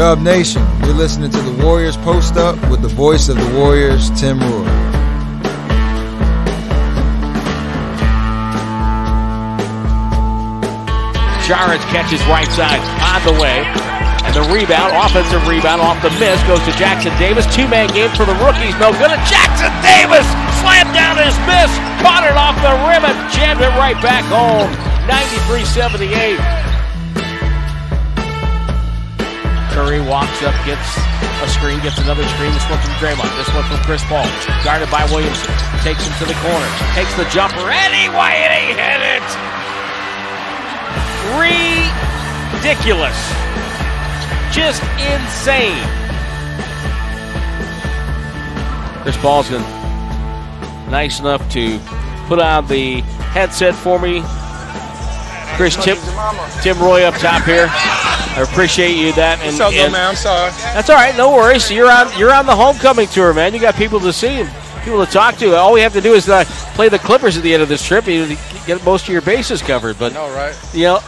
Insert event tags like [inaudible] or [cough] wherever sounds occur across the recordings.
Dub Nation, you're listening to the Warriors Post Up with the voice of the Warriors, Tim Roye. Saric catches right side on the way. And the rebound, offensive rebound off the miss, goes to Jackson Davis. Two man game for the rookies. No good. And Jackson Davis slammed down his miss, caught it off the rim, and jammed it right back home. 93 Curry walks up, gets a screen, gets another screen. This one from Draymond. This one from Chris Paul. Guarded by Williamson. Takes him to the corner. Takes the jumper. Anyway, and he hit it. Ridiculous. Just insane. Chris Paul's been nice enough to put on the headset for me. Chris Tim, Tim Roye up top here. I appreciate you that. And, up, and man? I'm sorry. that's all right. No worries. You're on. You're on the homecoming tour, man. You got people to see, people to talk to. All we have to do is uh, play the Clippers at the end of this trip. You get most of your bases covered. But No, right? you know,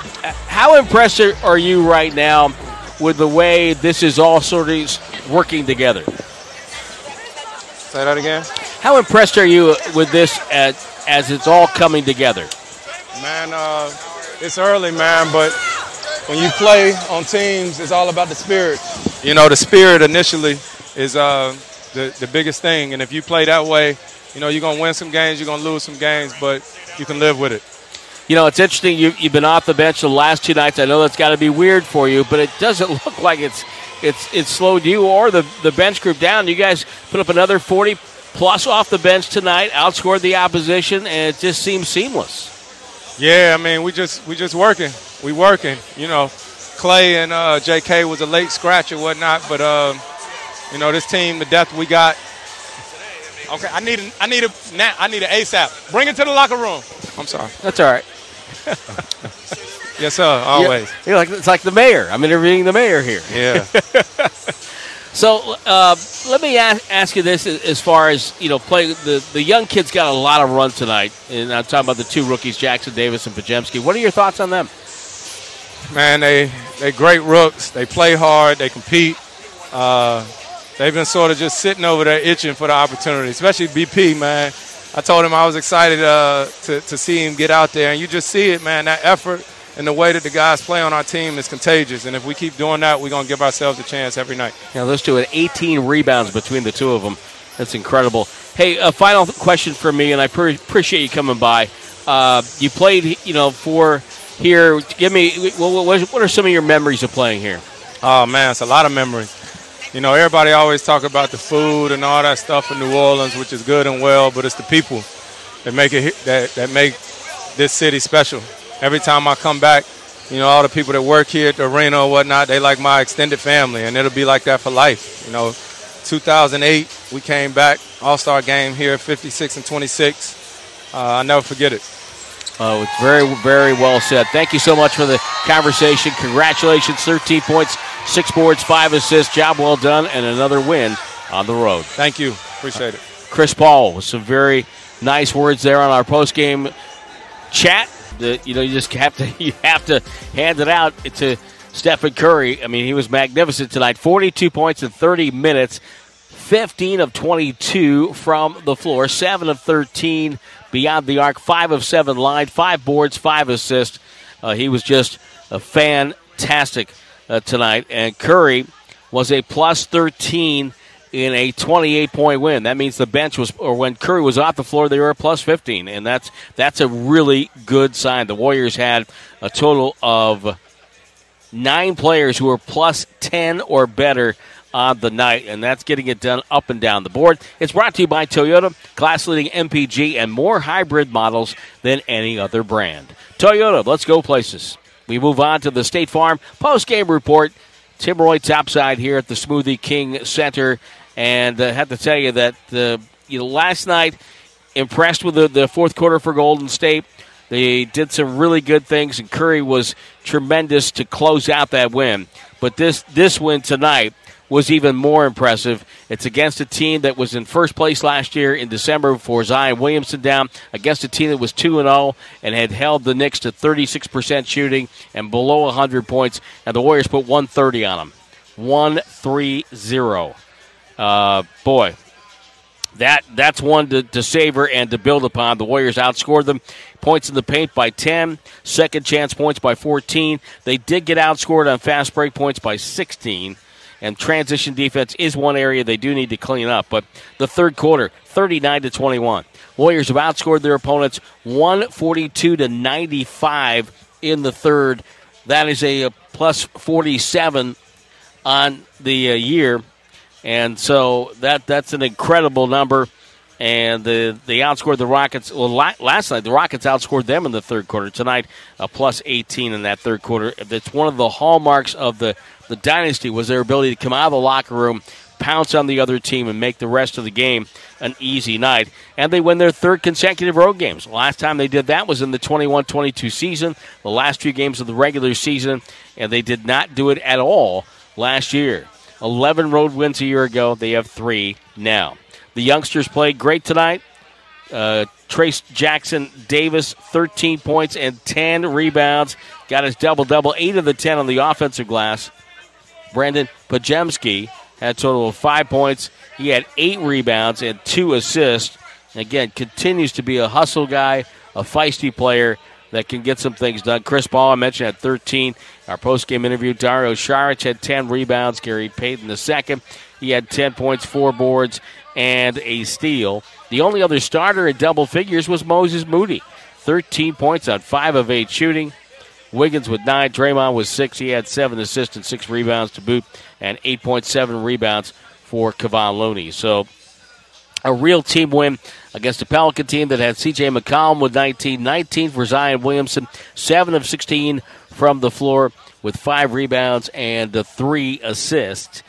how impressed are- are you right now with the way this is all sort of working together? Say that again. How impressed are you with this as, as it's all coming together? Man, uh, it's early, man, but when you play on teams, it's all about the spirit. You know, the spirit initially is uh, the, the biggest thing. And if you play that way, you know, you're going to win some games, you're going to lose some games, but you can live with it. You know, it's interesting. You, you've been off the bench the last two nights. I know that's got to be weird for you, but it doesn't [laughs] look like it's it's it's slowed you or the the bench group down. You guys put up another forty plus off the bench tonight, outscored the opposition, and it just seems seamless. Yeah, I mean, we just we just working. We working. You know, Clay and uh, J.K. was a late scratch or whatnot, but um, you know, this team, the depth we got. Okay, I need a, I need a now I need an ASAP. Bring it to the locker room. I'm sorry. That's all right. [laughs] Yes, sir. Always. You're, you're like it's like the mayor. I'm interviewing the mayor here. Yeah. [laughs] So uh, let me ask, ask you this: as far as you know, play the the young kids got a lot of run tonight, and I'm talking about the two rookies, Jackson Davis and Podziemski. What are your thoughts on them? Man, they they great rooks. They play hard. They compete. Uh, they've been sort of just sitting over there itching for the opportunity, especially BP. Man, I told him I was excited uh, to to see him get out there, and you just see it, man. That effort and the way that the guys play on our team is contagious. And if we keep doing that, we're gonna give ourselves a chance every night. Now those two had 18 rebounds between the two of them. That's incredible. Hey, a final question for me, and I pre- appreciate you coming by. Uh, you played, you know, for here. Give me what, what, what are some of your memories of playing here? Oh man, it's a lot of memories. You know, everybody always talk about the food and all that stuff in New Orleans, which is good and well, but it's the people that make it that that make this city special. Every time I come back, you know, all the people that work here at the arena or whatnot, they like my extended family, and it'll be like that for life. You know, 2008, we came back, All Star game here, 56 and 26. Uh, I'll never forget it. Oh, it's very, very well said. Thank you so much for the conversation. Congratulations, 13 points, six boards, five assists. Job well done, and another win on the road. Thank you. Appreciate it. Chris Paul with some very nice words there on our post game chat. You know, you just have to [laughs] you have to hand it out to Stephen Curry. I mean, he was magnificent tonight. Forty-two points in thirty minutes. 15 of 22 from the floor, 7 of 13 beyond the arc, 5 of 7 line, 5 boards, 5 assists. Uh, he was just fantastic uh, tonight. And Curry was a plus 13 in a 28 point win. That means the bench was, or when Curry was off the floor, they were plus 15. And that's, that's a really good sign. The Warriors had a total of nine players who were plus 10 or better on the night, and that's getting it done up and down the board. It's brought to you by Toyota, class leading MPG, and more hybrid models than any other brand. Toyota, let's go places. We move on to the State Farm post game report. Tim Roye topside here at the Smoothie King Center, and uh, have to tell you that uh, you know, last night, impressed with the, the fourth quarter for Golden State. They did some really good things, and Curry was tremendous to close out that win. But this this win tonight was even more impressive. It's against a team that was in first place last year in December before Zion Williamson down, against a team that was 2 0 and had held the Knicks to 36% shooting and below 100 points. And the Warriors put 130 on them. 130. Uh, boy, that that's one to, to savor and to build upon. The Warriors outscored them points in the paint by 10, second chance points by 14. They did get outscored on fast break points by 16. And transition defense is one area they do need to clean up. But the third quarter, 39 to 21. Warriors have outscored their opponents 142 to 95 in the third. That is a, plus 47 on the uh, year. And so that that's an incredible number. And the, they outscored the Rockets. Well, last night, the Rockets outscored them in the third quarter. Tonight, a plus 18 in that third quarter. That's one of the hallmarks of the, the dynasty was their ability to come out of the locker room, pounce on the other team, and make the rest of the game an easy night. And they win their third consecutive road games. last time they did that was in the 21 22 season, the last two games of the regular season, and they did not do it at all last year. 11 road wins a year ago. They have three now. The youngsters played great tonight. Uh, Trayce Jackson Davis, 13 points and 10 rebounds. Got his double double, 8 of the 10 on the offensive glass. Brandon Podziemski had a total of 5 points. He had 8 rebounds and 2 assists. Again, continues to be a hustle guy, a feisty player that can get some things done. Chris Paul, I mentioned, had 13. Our post-game interview, Dario Saric had 10 rebounds. Gary Payton the second. He had 10 points, four boards, and a steal. The only other starter in double figures was Moses Moody. 13 points on 5 of 8 shooting. Wiggins with 9. Draymond with 6. He had 7 assists and 6 rebounds to boot, and 8.7 rebounds for Kevon Looney. So a real team win against the Pelican team that had C.J. McCollum with 19, 19 for Zion Williamson, 7 of 16 from the floor with 5 rebounds and 3 assists.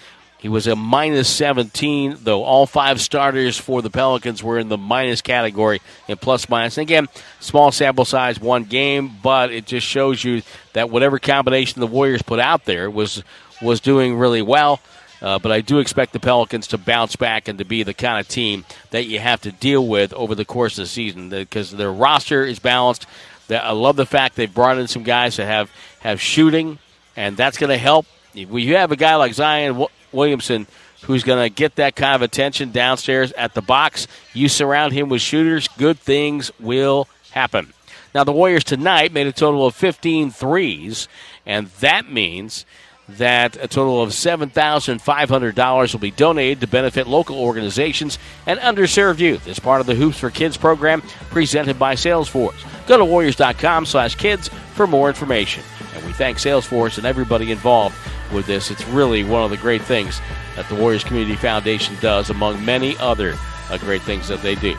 He was a minus 17, though all five starters for the Pelicans were in the minus category in plus minus. And again, small sample size, one game, but it just shows you that whatever combination the Warriors put out there was was doing really well. Uh, but I do expect the Pelicans to bounce back and to be the kind of team that you have to deal with over the course of the season because their roster is balanced. I love the fact they've brought in some guys that have, have shooting, and that's going to help. If you have a guy like Zion Williamson who's going to get that kind of attention downstairs at the box, you surround him with shooters, good things will happen. Now, the Warriors tonight made a total of 15 threes, and that means – that a total of $7,500 will be donated to benefit local organizations and underserved youth as part of the Hoops for Kids program presented by Salesforce. Go to warriors.com slash kids for more information. And we thank Salesforce and everybody involved with this. It's really one of the great things that the Warriors Community Foundation does, among many other uh, great things that they do.